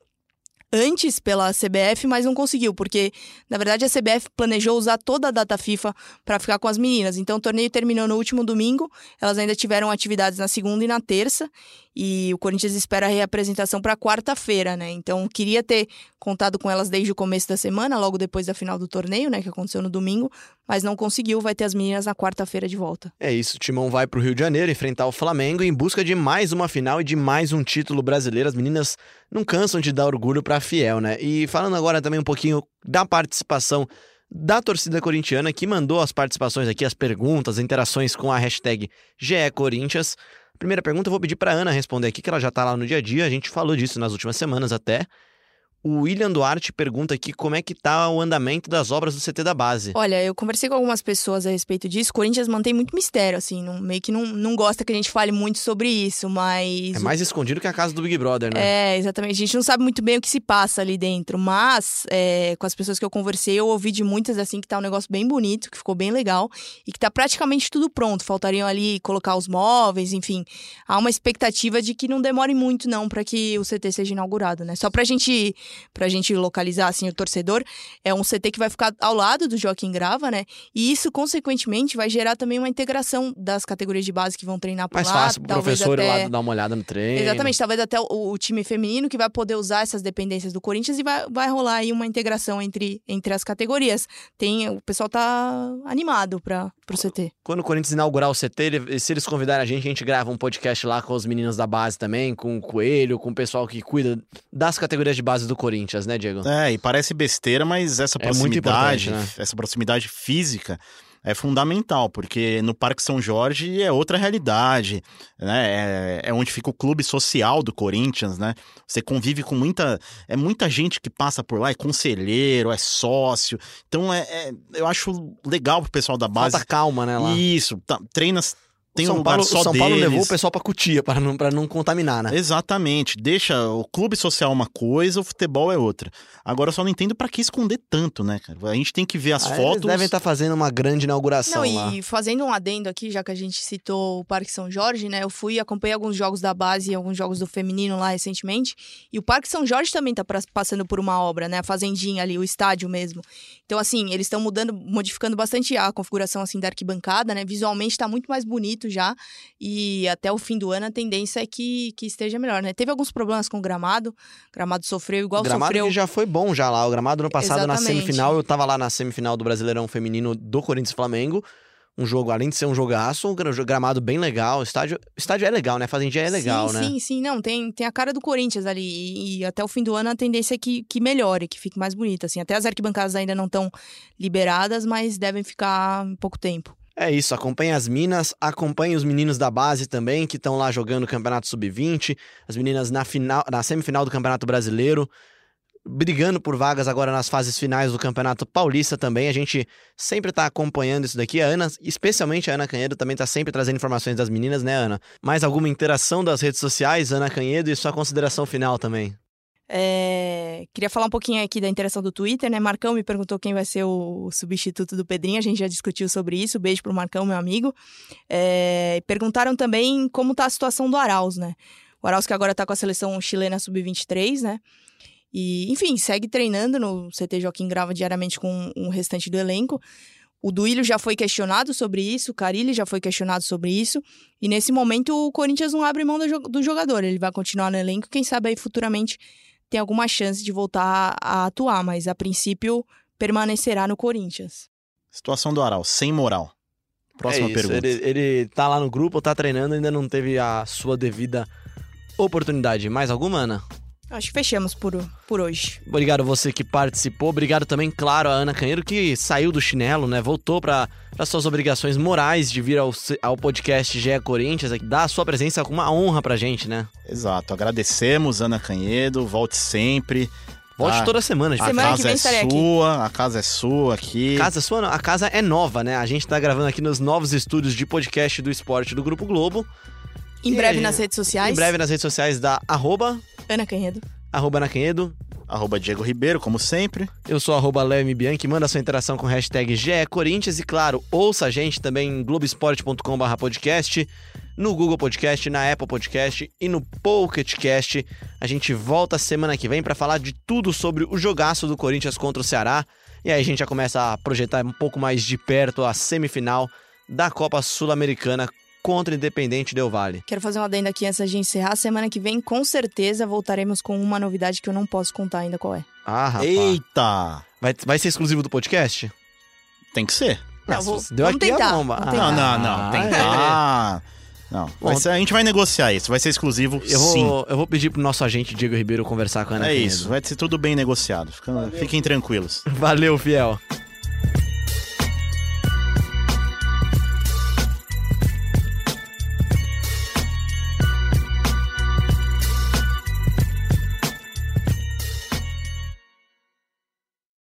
antes pela CBF, mas não conseguiu, porque na verdade a CBF planejou usar toda a data FIFA para ficar com as meninas. Então o torneio terminou no último domingo, elas ainda tiveram atividades na segunda e na terça, e o Corinthians espera a reapresentação para quarta-feira, né? Então queria ter contado com elas desde o começo da semana, logo depois da final do torneio, né, que aconteceu no domingo, mas não conseguiu, vai ter as meninas na quarta-feira de volta. É isso, o Timão vai pro Rio de Janeiro enfrentar o Flamengo em busca de mais uma final e de mais um título brasileiro. As meninas não cansam de dar orgulho pra Fiel, né? E falando agora também um pouquinho da participação da torcida corintiana que mandou as participações aqui, as perguntas, as interações com a hashtag GECorinthians. Primeira pergunta eu vou pedir pra Ana responder aqui, que ela já tá lá no dia a dia, a gente falou disso nas últimas semanas até. O William Duarte pergunta aqui como é que tá o andamento das obras do CT da base. Olha, eu conversei com algumas pessoas a respeito disso. O Corinthians mantém muito mistério, assim, não- meio que não, não gosta que a gente fale muito sobre isso, mas. É mais escondido que a casa do Big Brother, né? É, exatamente. A gente não sabe muito bem o que se passa ali dentro, mas é, com as pessoas que eu conversei, eu ouvi de muitas assim que tá um negócio bem bonito, que ficou bem legal e que tá praticamente tudo pronto. Faltariam ali colocar os móveis, enfim. Há uma expectativa de que não demore muito, não, para que o CT seja inaugurado, né? Só pra gente, pra gente localizar assim o torcedor, é um CT que vai ficar ao lado do Joaquim Grava, né? E isso, consequentemente, vai gerar também uma integração das categorias de base que vão treinar por Mais lá. fácil pro professor ir até... lá dar uma olhada no treino. Exatamente, talvez até o, o time feminino que vai poder usar essas dependências do Corinthians e vai, vai rolar aí uma integração entre, entre as categorias. Tem, o pessoal tá animado para pro CT. Quando o Corinthians inaugurar o CT, ele- se eles convidarem a gente, a gente grava um podcast lá com os meninos da base também, com o Coelho, com o pessoal que cuida das categorias de base do Corinthians, né, Diego? É, e parece besteira, mas essa É proximidade, importante, essa proximidade física é fundamental, porque no Parque São Jorge é outra realidade, né? É, é onde fica o clube social do Corinthians, né? Você convive com muita, é muita gente que passa por lá, é conselheiro, é sócio. Então é, é- eu acho legal pro pessoal da base Falta calma, né, lá. isso, tá, treina tem São um lugar Paulo, só São deles. Paulo levou o pessoal pra Cutia, pra não, pra não contaminar, né? Exatamente. Deixa o clube social uma coisa, o futebol é outra. Agora eu só não entendo pra que esconder tanto, né, cara? A gente tem que ver as Ah, fotos. Eles devem estar fazendo uma grande inauguração Não, lá. e fazendo um adendo aqui, já que a gente citou o Parque São Jorge, né? Eu fui acompanhei alguns jogos da base e alguns jogos do feminino lá recentemente. E o Parque São Jorge também tá pra- passando por uma obra, né? A fazendinha ali, o estádio mesmo. Então, assim, eles estão mudando, modificando bastante a configuração assim da arquibancada, né? Visualmente tá muito mais bonito já. E até o fim do ano a tendência é que, que esteja melhor, né? Teve alguns problemas com o gramado. O gramado sofreu igual o gramado sofreu. que já foi bom já lá. O gramado no passado na Exatamente. semifinal, eu tava lá na semifinal do Brasileirão Feminino do Corinthians Flamengo. Um jogo, além de ser um jogaço, um gra- gramado bem legal. O estádio, estádio é legal, né? Fazendinha é legal, sim, né? Sim, sim, não, tem, tem a cara do Corinthians ali. E, e até o fim do ano a tendência é que, que melhore, que fique mais bonita. Assim. Até as arquibancadas ainda não estão liberadas, mas devem ficar em pouco tempo. É isso, acompanhe as minas, acompanhe os meninos da base também, que estão lá jogando o Campeonato Sub-20, as meninas na, final, na semifinal do Campeonato Brasileiro, brigando por vagas agora nas fases finais do Campeonato Paulista também. A gente sempre tá acompanhando isso daqui. A Ana, especialmente a Ana Canhedo, também tá sempre trazendo informações das meninas, né, Ana? Mais alguma interação das redes sociais, Ana Canhedo, e sua consideração final também. É, Queria falar um pouquinho aqui da interação do Twitter, né? Marcão me perguntou quem vai ser o substituto do Pedrinho, a gente já discutiu sobre isso. Beijo pro Marcão, meu amigo. É, Perguntaram também como tá a situação do Arauz, né? O Arauz que agora tá com a seleção chilena sub-23, né? E, enfim, segue treinando no CT Joaquim Grava diariamente com o restante do elenco. O Duílio já foi questionado sobre isso, o Carilli já foi questionado sobre isso. E nesse momento o Corinthians não abre mão do jo- do jogador. Ele vai continuar no elenco, quem sabe aí futuramente tem alguma chance de voltar a atuar, mas a princípio permanecerá no Corinthians. Situação do Aral, sem moral. Próxima é isso, pergunta. Ele, ele tá lá no grupo, tá treinando, ainda não teve a sua devida oportunidade. Mais alguma, Ana? Acho que fechamos por, por hoje. Obrigado você que participou. Obrigado também, claro, a Ana Canheiro, que saiu do chinelo, né? Voltou para suas obrigações morais de vir ao, ao podcast GE Corinthians, aqui, dar a sua presença com uma honra pra gente, né? Exato. Agradecemos, Ana Canhedo. Volte sempre. Volte Ah, toda semana, gente. A Semana que casa vem é estarei aqui. sua, a casa é sua aqui. A casa sua, não, a casa é nova, né? A gente tá gravando aqui nos novos estúdios de podcast do esporte do Grupo Globo. Em E breve nas redes sociais. Em breve nas redes sociais da arroba, Ana Canhedo. arroba Ana Canhedo. Arroba Diego Ribeiro, como sempre. Eu sou arroba Leme Bianchi, manda sua interação com hashtag GE Corinthians e, claro, ouça a gente também em globesport.com.br podcast, no Google Podcast, na Apple Podcast e no Pocket Cast. A gente volta semana que vem para falar de tudo sobre o jogaço do Corinthians contra o Ceará. E aí a gente já começa a projetar um pouco mais de perto a semifinal da Copa Sul-Americana contra o Independente Del Valle. Quero fazer uma adenda aqui antes da gente encerrar. Semana que vem, com certeza, voltaremos com uma novidade que eu não posso contar ainda qual é. Ah, rapaz. Eita! Vai, vai ser exclusivo do podcast? Tem que ser. Não, vou- se deu vamos aqui a tentar, bomba. vamos Ah, tentar. Não, não, não. Ah, Tem é. que. Ah, não. Bom, ser- a gente vai negociar isso. Vai ser exclusivo, Eu sim. vou, eu vou pedir pro nosso agente Diego Ribeiro conversar com a Ana É isso. Vai ser tudo bem negociado. Fica- Fiquem tranquilos. Valeu, fiel.